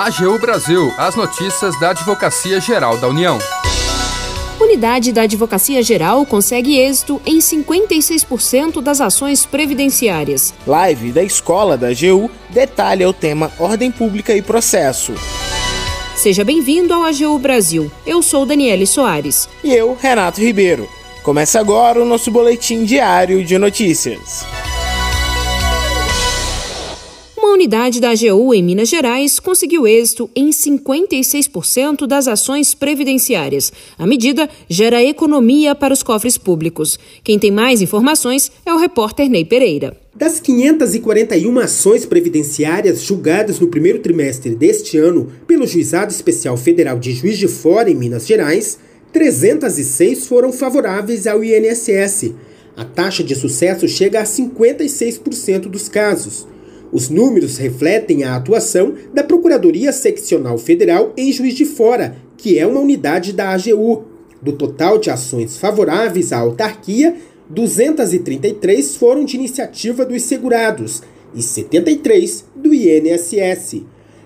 AGU Brasil, as notícias da Advocacia Geral da União. Unidade da Advocacia Geral consegue êxito em 56% das ações previdenciárias. Live da Escola da AGU detalha o tema Ordem Pública e Processo. Seja bem-vindo ao AGU Brasil. Eu sou Daniele Soares. E eu, Renato Ribeiro. Começa agora o nosso boletim diário de notícias. Unidade da AGU em Minas Gerais conseguiu êxito em 56% das ações previdenciárias. A medida gera economia para os cofres públicos. Quem tem mais informações é o repórter Ney Pereira. Das 541 ações previdenciárias julgadas no primeiro trimestre deste ano pelo Juizado Especial Federal de Juiz de Fora, em Minas Gerais, 306 foram favoráveis ao INSS. A taxa de sucesso chega a 56% dos casos. Os números refletem a atuação da Procuradoria Seccional Federal em Juiz de Fora, que é uma unidade da AGU. Do total de ações favoráveis à autarquia, 233 foram de iniciativa dos segurados e 73 do INSS.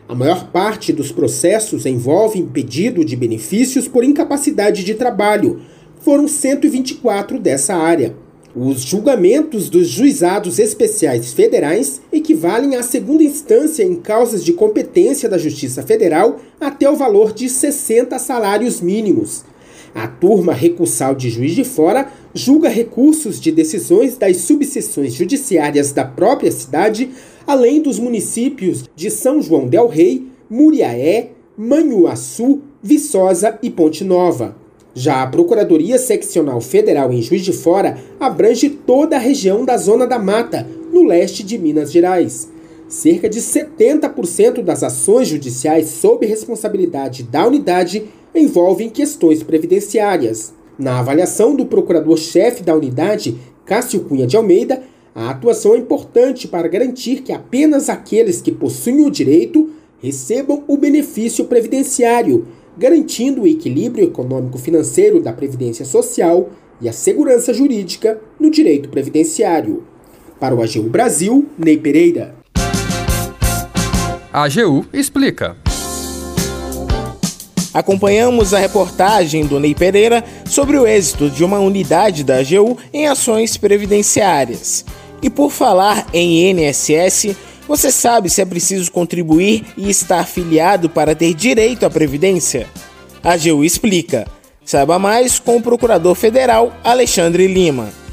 A maior parte dos processos envolvem pedido de benefícios por incapacidade de trabalho. Foram 124 dessa área. Os julgamentos dos juizados especiais federais equivalem à segunda instância em causas de competência da Justiça Federal até o valor de 60 salários mínimos. A turma recursal de Juiz de Fora julga recursos de decisões das subseções judiciárias da própria cidade, além dos municípios de São João del Rei, Muriaé, Manhuaçu, Viçosa e Ponte Nova. Já a Procuradoria Seccional Federal em Juiz de Fora abrange toda a região da Zona da Mata, no leste de Minas Gerais. Cerca de 70% das ações judiciais sob responsabilidade da unidade envolvem questões previdenciárias. Na avaliação do procurador-chefe da unidade, Cássio Cunha de Almeida, a atuação é importante para garantir que apenas aqueles que possuem o direito recebam o benefício previdenciário garantindo o equilíbrio econômico-financeiro da Previdência Social e a segurança jurídica no direito previdenciário. Para o AGU Brasil, Ney Pereira. A AGU explica. Acompanhamos a reportagem do Ney Pereira sobre o êxito de uma unidade da AGU em ações previdenciárias. E por falar em INSS, você sabe se é preciso contribuir e estar afiliado para ter direito à Previdência? A AGU explica. Saiba mais com o Procurador Federal Alexandre Lima.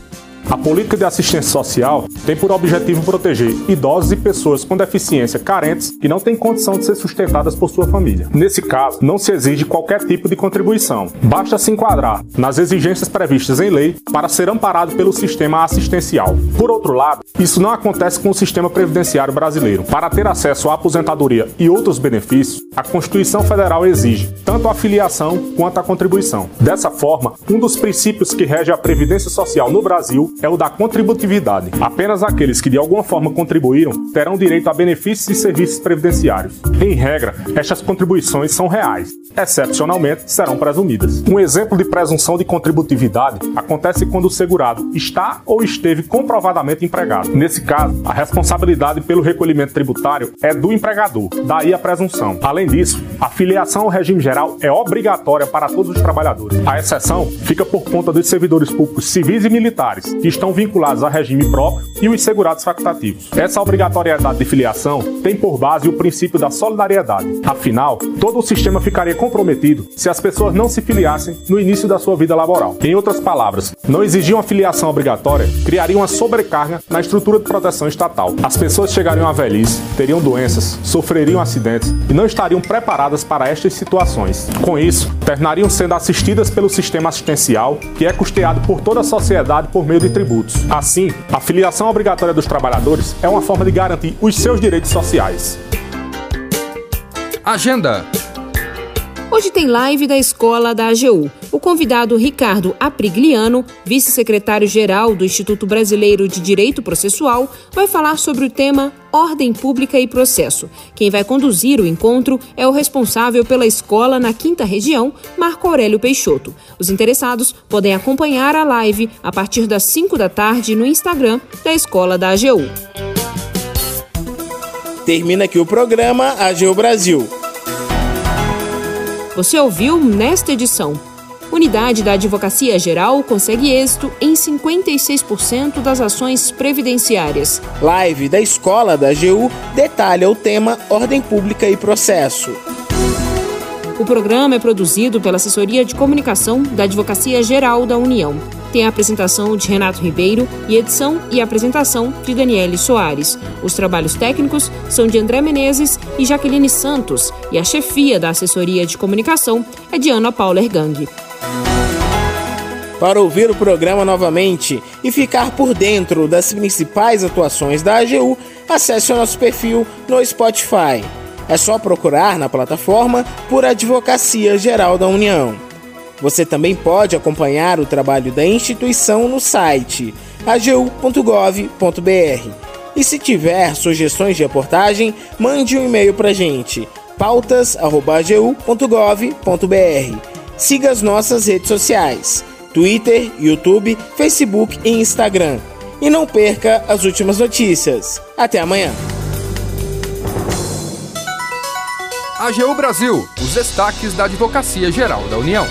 A política de assistência social tem por objetivo proteger idosos e pessoas com deficiência carentes que não têm condição de ser sustentadas por sua família. Nesse caso, não se exige qualquer tipo de contribuição. Basta se enquadrar nas exigências previstas em lei para ser amparado pelo sistema assistencial. Por outro lado, isso não acontece com o sistema previdenciário brasileiro. Para ter acesso à aposentadoria e outros benefícios, a Constituição Federal exige tanto a filiação quanto a contribuição. Dessa forma, um dos princípios que rege a previdência social no Brasil é o da contributividade. Apenas aqueles que de alguma forma contribuíram terão direito a benefícios e serviços previdenciários. Em regra, estas contribuições são reais, excepcionalmente serão presumidas. Um exemplo de presunção de contributividade acontece quando o segurado está ou esteve comprovadamente empregado. Nesse caso, a responsabilidade pelo recolhimento tributário é do empregador, daí a presunção. Além disso, a filiação ao regime geral é obrigatória para todos os trabalhadores. A exceção fica por conta dos servidores públicos civis e militares, estão vinculados a regime próprio e os segurados facultativos. Essa obrigatoriedade de filiação tem por base o princípio da solidariedade. Afinal, todo o sistema ficaria comprometido se as pessoas não se filiassem no início da sua vida laboral. Em outras palavras, não exigir uma filiação obrigatória criaria uma sobrecarga na estrutura de proteção estatal. As pessoas chegariam à velhice, teriam doenças, sofreriam acidentes e não estariam preparadas para estas situações. Com isso, terminariam sendo assistidas pelo sistema assistencial, que é custeado por toda a sociedade por meio de tributos. Assim, a filiação obrigatória dos trabalhadores é uma forma de garantir os seus direitos sociais. Agenda Hoje tem live da escola da AGU. O convidado Ricardo Aprigliano, vice-secretário-geral do Instituto Brasileiro de Direito Processual, vai falar sobre o tema Ordem Pública e Processo. Quem vai conduzir o encontro é o responsável pela escola na quinta região, Marco Aurélio Peixoto. Os interessados podem acompanhar a live a partir das 5 da tarde no Instagram da Escola da AGU. Termina aqui o programa AGU Brasil. Você ouviu nesta edição. Unidade da Advocacia Geral consegue êxito em 56% das ações previdenciárias. Live da Escola da AGU detalha o tema Ordem Pública e Processo. O programa é produzido pela Assessoria de Comunicação da Advocacia Geral da União. Tem a apresentação de Renato Ribeiro e edição e apresentação de Daniele Soares. Os trabalhos técnicos são de André Menezes e Jaqueline Santos, e a chefia da assessoria de comunicação é de Ana Paula Ergang. Para ouvir o programa novamente e ficar por dentro das principais atuações da AGU, acesse o nosso perfil no Spotify. É só procurar na plataforma por Advocacia Geral da União. Você também pode acompanhar o trabalho da instituição no site agu.gov.br. E se tiver sugestões de reportagem, mande um e-mail para gente pautas@agu.gov.br. Siga as nossas redes sociais: Twitter, YouTube, Facebook e Instagram. E não perca as últimas notícias. Até amanhã. AGU Brasil, os destaques da Advocacia Geral da União.